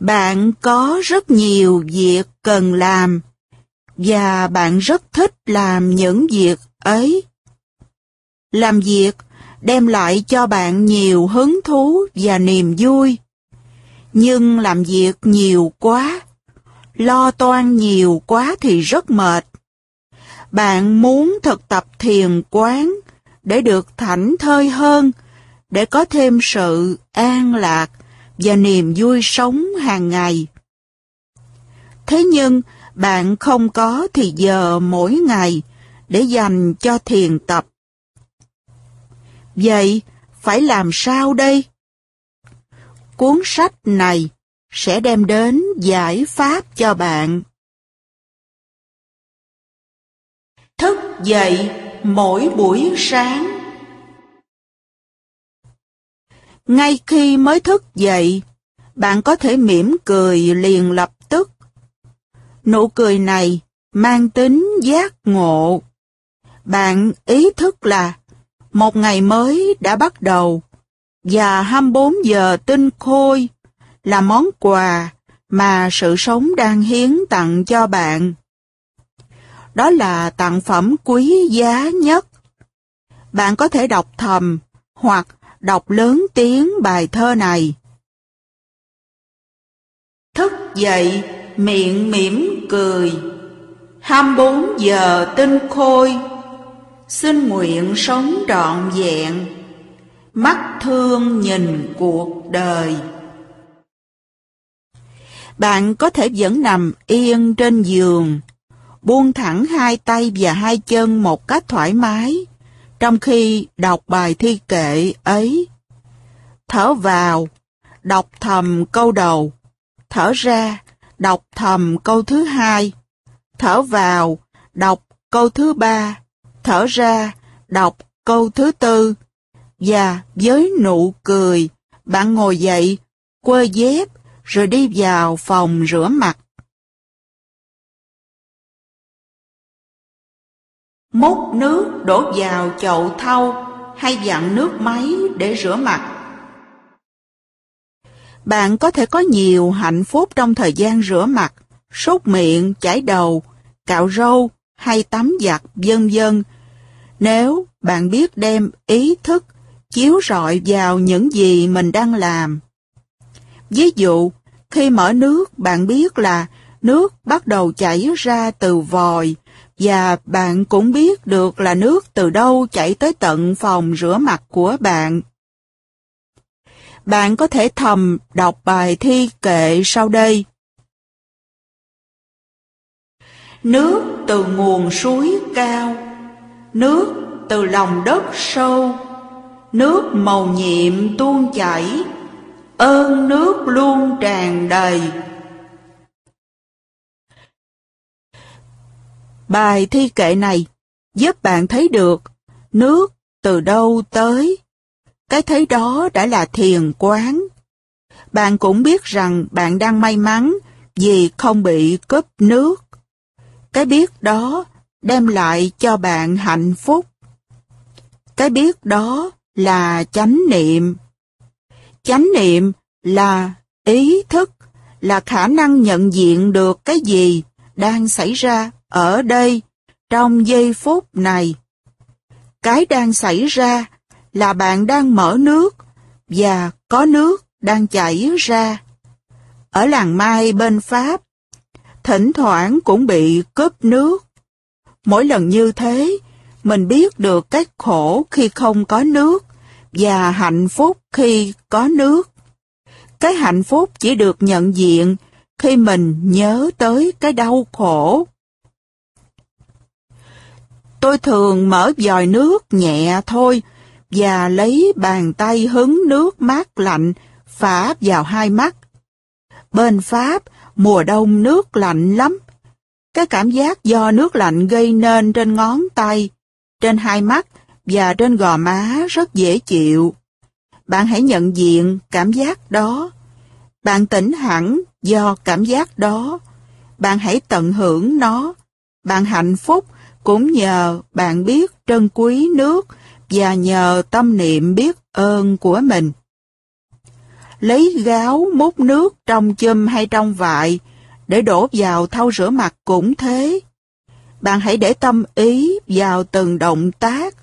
Bạn có rất nhiều việc cần làm và bạn rất thích làm những việc ấy. Làm việc đem lại cho bạn nhiều hứng thú và niềm vui. Nhưng làm việc nhiều quá, lo toan nhiều quá thì rất mệt. Bạn muốn thực tập thiền quán để được thảnh thơi hơn, để có thêm sự an lạc và niềm vui sống hàng ngày. Thế nhưng, bạn không có thì giờ mỗi ngày để dành cho thiền tập. Vậy, phải làm sao đây? Cuốn sách này sẽ đem đến giải pháp cho bạn. Thức dậy mỗi buổi sáng Ngay khi mới thức dậy, bạn có thể mỉm cười liền lập tức. Nụ cười này mang tính giác ngộ. Bạn ý thức là một ngày mới đã bắt đầu và 24 giờ tinh khôi là món quà mà sự sống đang hiến tặng cho bạn. Đó là tặng phẩm quý giá nhất. Bạn có thể đọc thầm hoặc đọc lớn tiếng bài thơ này. Thức dậy, miệng mỉm cười, 24 giờ tinh khôi, xin nguyện sống trọn vẹn, mắt thương nhìn cuộc đời. Bạn có thể vẫn nằm yên trên giường, buông thẳng hai tay và hai chân một cách thoải mái, trong khi đọc bài thi kệ ấy. Thở vào, đọc thầm câu đầu, thở ra, đọc thầm câu thứ hai, thở vào, đọc câu thứ ba, thở ra, đọc câu thứ tư, và với nụ cười, bạn ngồi dậy, quơ dép, rồi đi vào phòng rửa mặt. Múc nước đổ vào chậu thau hay dặn nước máy để rửa mặt. Bạn có thể có nhiều hạnh phúc trong thời gian rửa mặt, sốt miệng, chải đầu, cạo râu hay tắm giặt vân vân. Nếu bạn biết đem ý thức chiếu rọi vào những gì mình đang làm. Ví dụ, khi mở nước bạn biết là nước bắt đầu chảy ra từ vòi và bạn cũng biết được là nước từ đâu chảy tới tận phòng rửa mặt của bạn. Bạn có thể thầm đọc bài thi kệ sau đây. Nước từ nguồn suối cao, nước từ lòng đất sâu, nước màu nhiệm tuôn chảy, ơn nước luôn tràn đầy. Bài thi kệ này giúp bạn thấy được nước từ đâu tới. Cái thấy đó đã là thiền quán. Bạn cũng biết rằng bạn đang may mắn vì không bị cướp nước. Cái biết đó đem lại cho bạn hạnh phúc. Cái biết đó là chánh niệm. Chánh niệm là ý thức, là khả năng nhận diện được cái gì đang xảy ra ở đây, trong giây phút này. Cái đang xảy ra là bạn đang mở nước và có nước đang chảy ra. Ở làng Mai bên Pháp, thỉnh thoảng cũng bị cướp nước. Mỗi lần như thế, mình biết được cái khổ khi không có nước và hạnh phúc khi có nước. Cái hạnh phúc chỉ được nhận diện khi mình nhớ tới cái đau khổ. Tôi thường mở vòi nước nhẹ thôi và lấy bàn tay hứng nước mát lạnh phả vào hai mắt. Bên Pháp, mùa đông nước lạnh lắm. Cái cảm giác do nước lạnh gây nên trên ngón tay, trên hai mắt và trên gò má rất dễ chịu. Bạn hãy nhận diện cảm giác đó. Bạn tỉnh hẳn do cảm giác đó. Bạn hãy tận hưởng nó. Bạn hạnh phúc cũng nhờ bạn biết trân quý nước và nhờ tâm niệm biết ơn của mình. lấy gáo múc nước trong chum hay trong vại để đổ vào thau rửa mặt cũng thế. Bạn hãy để tâm ý vào từng động tác.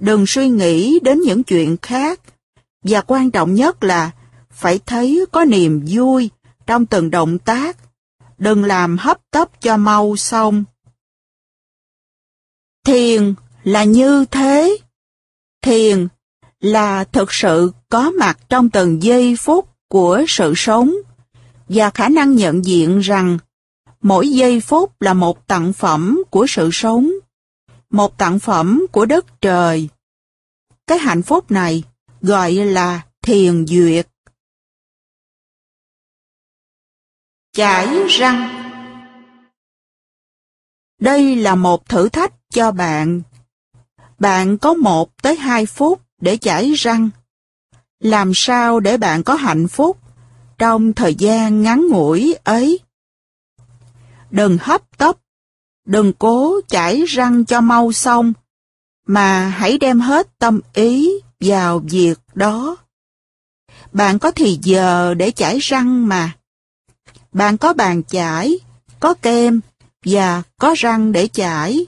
Đừng suy nghĩ đến những chuyện khác. Và quan trọng nhất là phải thấy có niềm vui trong từng động tác. Đừng làm hấp tấp cho mau xong. Thiền là như thế. Thiền là thực sự có mặt trong từng giây phút của sự sống và khả năng nhận diện rằng mỗi giây phút là một tặng phẩm của sự sống, một tặng phẩm của đất trời. Cái hạnh phúc này gọi là thiền duyệt. Chải răng đây là một thử thách cho bạn. Bạn có một tới hai phút để chải răng. Làm sao để bạn có hạnh phúc trong thời gian ngắn ngủi ấy? Đừng hấp tấp, đừng cố chải răng cho mau xong, mà hãy đem hết tâm ý vào việc đó. Bạn có thì giờ để chải răng mà. Bạn có bàn chải, có kem và có răng để chải.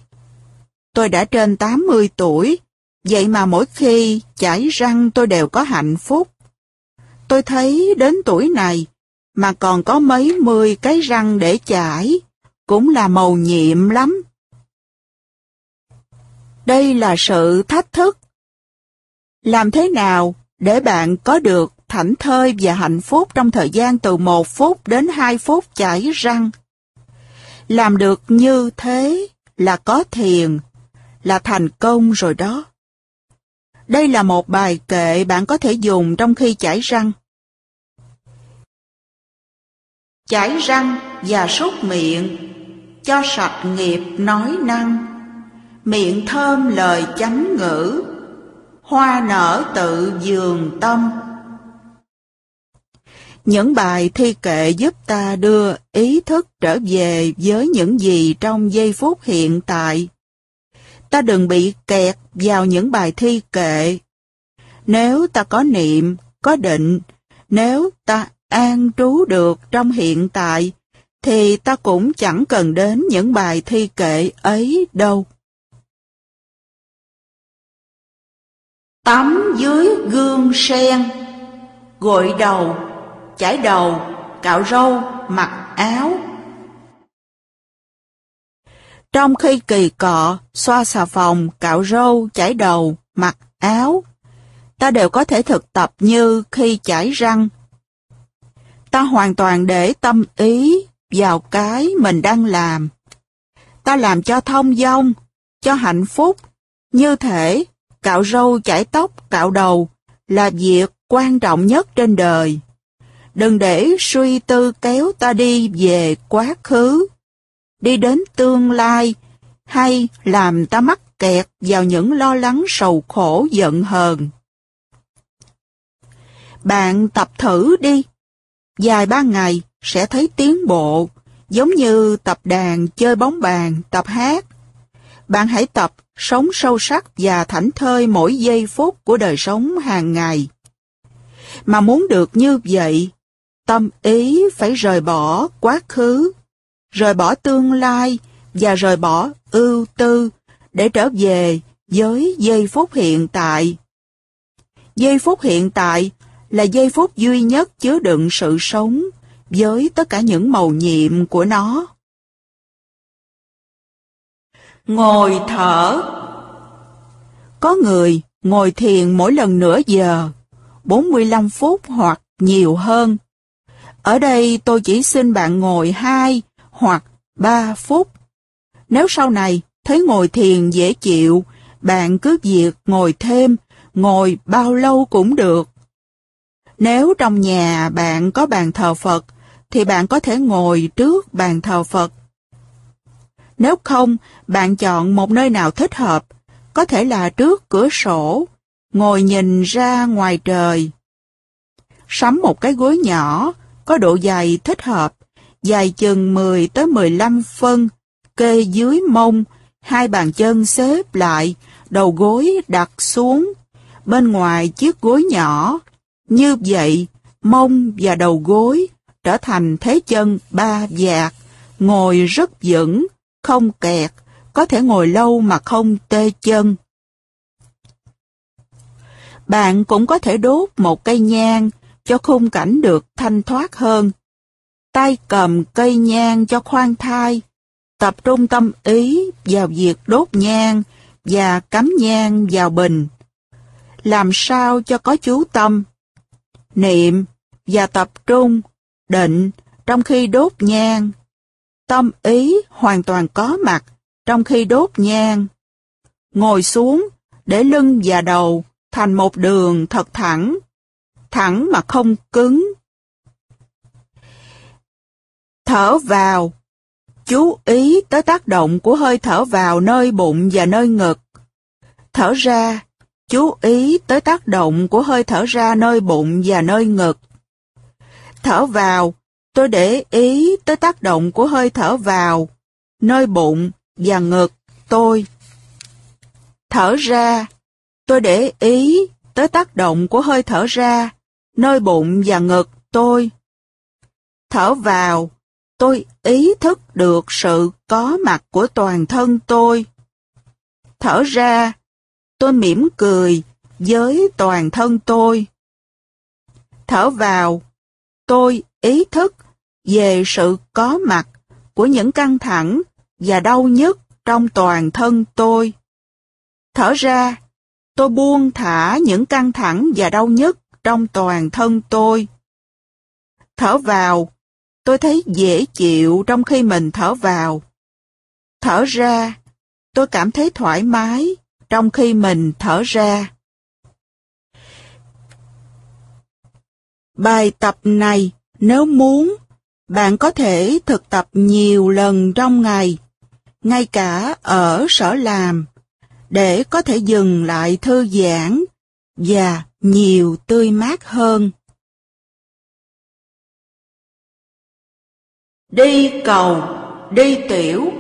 Tôi đã trên 80 tuổi, vậy mà mỗi khi chải răng tôi đều có hạnh phúc. Tôi thấy đến tuổi này mà còn có mấy mươi cái răng để chải, cũng là màu nhiệm lắm. Đây là sự thách thức. Làm thế nào để bạn có được thảnh thơi và hạnh phúc trong thời gian từ một phút đến hai phút chảy răng? Làm được như thế là có thiền, là thành công rồi đó. Đây là một bài kệ bạn có thể dùng trong khi chải răng. Chải răng và súc miệng, cho sạch nghiệp nói năng, miệng thơm lời chánh ngữ, hoa nở tự dường tâm. Những bài thi kệ giúp ta đưa ý thức trở về với những gì trong giây phút hiện tại. Ta đừng bị kẹt vào những bài thi kệ. Nếu ta có niệm, có định, nếu ta an trú được trong hiện tại, thì ta cũng chẳng cần đến những bài thi kệ ấy đâu. Tắm dưới gương sen, gội đầu, chải đầu, cạo râu, mặc áo. Trong khi kỳ cọ, xoa xà phòng, cạo râu, chải đầu, mặc áo, ta đều có thể thực tập như khi chải răng. Ta hoàn toàn để tâm ý vào cái mình đang làm. Ta làm cho thông dong, cho hạnh phúc, như thể cạo râu chải tóc, cạo đầu là việc quan trọng nhất trên đời. Đừng để suy tư kéo ta đi về quá khứ, đi đến tương lai, hay làm ta mắc kẹt vào những lo lắng sầu khổ giận hờn. Bạn tập thử đi. Dài ba ngày sẽ thấy tiến bộ, giống như tập đàn, chơi bóng bàn, tập hát. Bạn hãy tập sống sâu sắc và thảnh thơi mỗi giây phút của đời sống hàng ngày. Mà muốn được như vậy, tâm ý phải rời bỏ quá khứ, rời bỏ tương lai và rời bỏ ưu tư để trở về với giây phút hiện tại. Giây phút hiện tại là giây phút duy nhất chứa đựng sự sống với tất cả những màu nhiệm của nó. Ngồi thở Có người ngồi thiền mỗi lần nửa giờ, 45 phút hoặc nhiều hơn. Ở đây tôi chỉ xin bạn ngồi 2 hoặc 3 phút. Nếu sau này thấy ngồi thiền dễ chịu, bạn cứ việc ngồi thêm, ngồi bao lâu cũng được. Nếu trong nhà bạn có bàn thờ Phật, thì bạn có thể ngồi trước bàn thờ Phật. Nếu không, bạn chọn một nơi nào thích hợp, có thể là trước cửa sổ, ngồi nhìn ra ngoài trời. Sắm một cái gối nhỏ, có độ dài thích hợp, dài chừng 10 tới 15 phân, kê dưới mông, hai bàn chân xếp lại, đầu gối đặt xuống. Bên ngoài chiếc gối nhỏ, như vậy mông và đầu gối trở thành thế chân ba dạc, ngồi rất vững, không kẹt, có thể ngồi lâu mà không tê chân. Bạn cũng có thể đốt một cây nhang cho khung cảnh được thanh thoát hơn. Tay cầm cây nhang cho khoan thai, tập trung tâm ý vào việc đốt nhang và cắm nhang vào bình. Làm sao cho có chú tâm, niệm và tập trung, định trong khi đốt nhang. Tâm ý hoàn toàn có mặt trong khi đốt nhang. Ngồi xuống để lưng và đầu thành một đường thật thẳng, thẳng mà không cứng. Thở vào, chú ý tới tác động của hơi thở vào nơi bụng và nơi ngực. Thở ra, chú ý tới tác động của hơi thở ra nơi bụng và nơi ngực. Thở vào, tôi để ý tới tác động của hơi thở vào, nơi bụng và ngực tôi. Thở ra, tôi để ý tới tác động của hơi thở ra, nơi bụng và ngực tôi. Thở vào, tôi ý thức được sự có mặt của toàn thân tôi. Thở ra, tôi mỉm cười với toàn thân tôi. Thở vào, tôi ý thức về sự có mặt của những căng thẳng và đau nhức trong toàn thân tôi. Thở ra, tôi buông thả những căng thẳng và đau nhức trong toàn thân tôi. Thở vào, tôi thấy dễ chịu trong khi mình thở vào. Thở ra, tôi cảm thấy thoải mái trong khi mình thở ra. Bài tập này, nếu muốn, bạn có thể thực tập nhiều lần trong ngày, ngay cả ở sở làm, để có thể dừng lại thư giãn và nhiều tươi mát hơn. Đi cầu, đi tiểu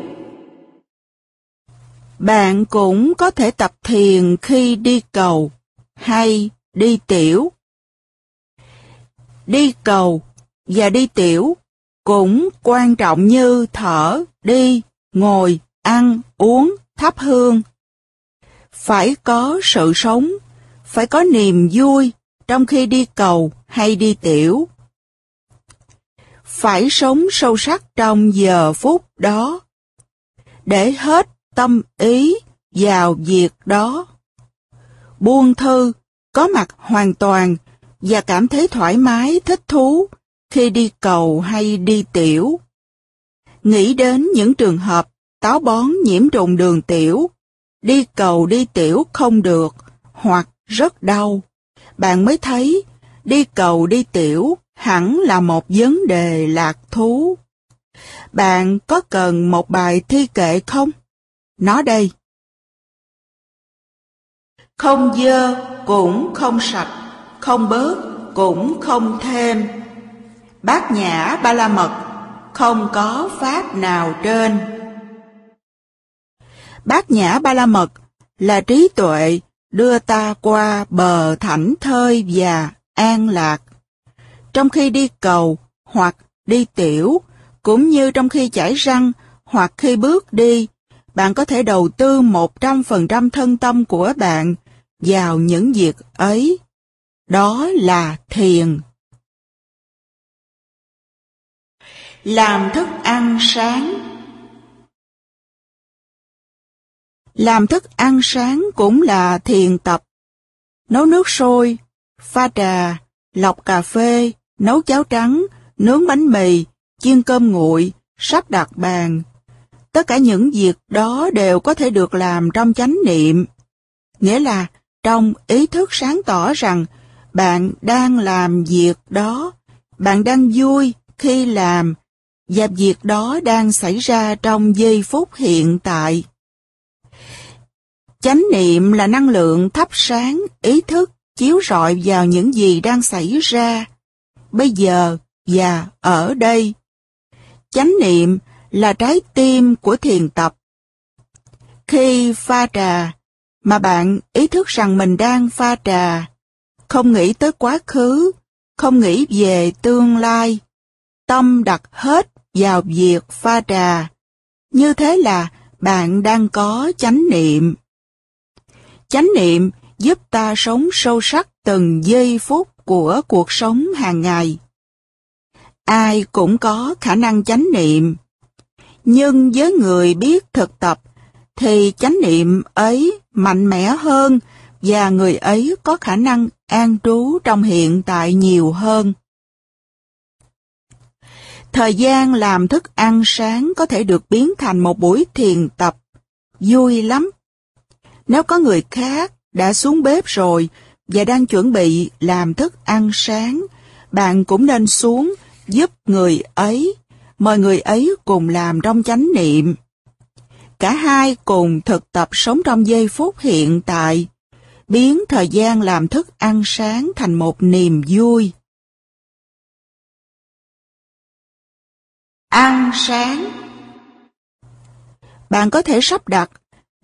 Bạn cũng có thể tập thiền khi đi cầu hay đi tiểu. Đi cầu và đi tiểu cũng quan trọng như thở, đi, ngồi, ăn, uống, thắp hương. Phải có sự sống, phải có niềm vui trong khi đi cầu hay đi tiểu. Phải sống sâu sắc trong giờ phút đó, để hết tâm ý vào việc đó. Buông thư, có mặt hoàn toàn và cảm thấy thoải mái, thích thú khi đi cầu hay đi tiểu. Nghĩ đến những trường hợp táo bón nhiễm trùng đường tiểu, đi cầu đi tiểu không được, hoặc rất đau. Bạn mới thấy đi cầu đi tiểu hẳn là một vấn đề lạc thú. Bạn có cần một bài thi kệ không? Nó đây. Không dơ cũng không sạch, không bớt cũng không thêm. Bát nhã ba la mật, không có pháp nào trên. Bát nhã ba la mật là trí tuệ đưa ta qua bờ thảnh thơi và an lạc. Trong khi đi cầu hoặc đi tiểu, cũng như trong khi chải răng hoặc khi bước đi, bạn có thể đầu tư 100% thân tâm của bạn vào những việc ấy. Đó là thiền. Làm thức ăn sáng Làm thức ăn sáng cũng là thiền tập. Nấu nước sôi, pha trà, lọc cà phê, nấu cháo trắng, nướng bánh mì, chiên cơm nguội, sắp đặt bàn. Tất cả những việc đó đều có thể được làm trong chánh niệm. Nghĩa là trong ý thức sáng tỏ rằng bạn đang làm việc đó, bạn đang vui khi làm, và việc đó đang xảy ra trong giây phút hiện tại. Chánh niệm là năng lượng thắp sáng ý thức chiếu rọi vào những gì đang xảy ra, bây giờ và ở đây. Chánh niệm là trái tim của thiền tập. Khi pha trà, mà bạn ý thức rằng mình đang pha trà, không nghĩ tới quá khứ, không nghĩ về tương lai, tâm đặt hết vào việc pha trà. Như thế là bạn đang có chánh niệm. Chánh niệm giúp ta sống sâu sắc từng giây phút của cuộc sống hàng ngày. Ai cũng có khả năng chánh niệm, nhưng với người biết thực tập thì chánh niệm ấy mạnh mẽ hơn và người ấy có khả năng an trú trong hiện tại nhiều hơn. Thời gian làm thức ăn sáng có thể được biến thành một buổi thiền tập, vui lắm. Nếu có người khác đã xuống bếp rồi và đang chuẩn bị làm thức ăn sáng, bạn cũng nên xuống giúp người ấy, mời người ấy cùng làm trong chánh niệm. Cả hai cùng thực tập sống trong giây phút hiện tại, biến thời gian làm thức ăn sáng thành một niềm vui. Ăn sáng Bạn có thể sắp đặt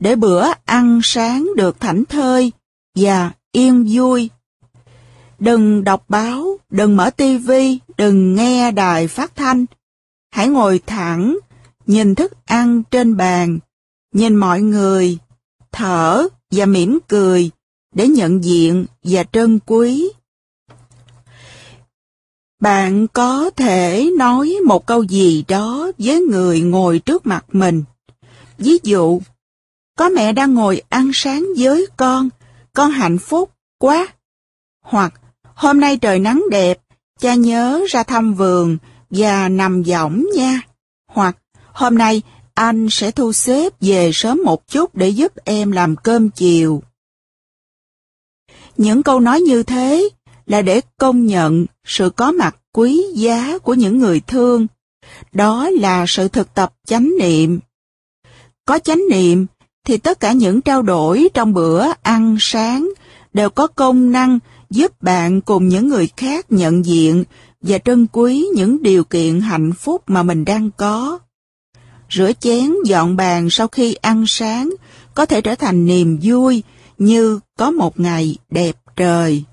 để bữa ăn sáng được thảnh thơi và yên vui. Đừng đọc báo, đừng mở tivi, đừng nghe đài phát thanh. Hãy ngồi thẳng, nhìn thức ăn trên bàn, nhìn mọi người, thở và mỉm cười để nhận diện và trân quý. Bạn có thể nói một câu gì đó với người ngồi trước mặt mình. Ví dụ, có mẹ đang ngồi ăn sáng với con, con hạnh phúc quá. Hoặc, hôm nay trời nắng đẹp, cha nhớ ra thăm vườn và nằm võng nha. Hoặc, hôm nay anh sẽ thu xếp về sớm một chút để giúp em làm cơm chiều. Những câu nói như thế là để công nhận sự có mặt quý giá của những người thương. Đó là sự thực tập chánh niệm. Có chánh niệm thì tất cả những trao đổi trong bữa ăn sáng đều có công năng giúp bạn cùng những người khác nhận diện và trân quý những điều kiện hạnh phúc mà mình đang có. Rửa chén dọn bàn sau khi ăn sáng có thể trở thành niềm vui như có một ngày đẹp trời.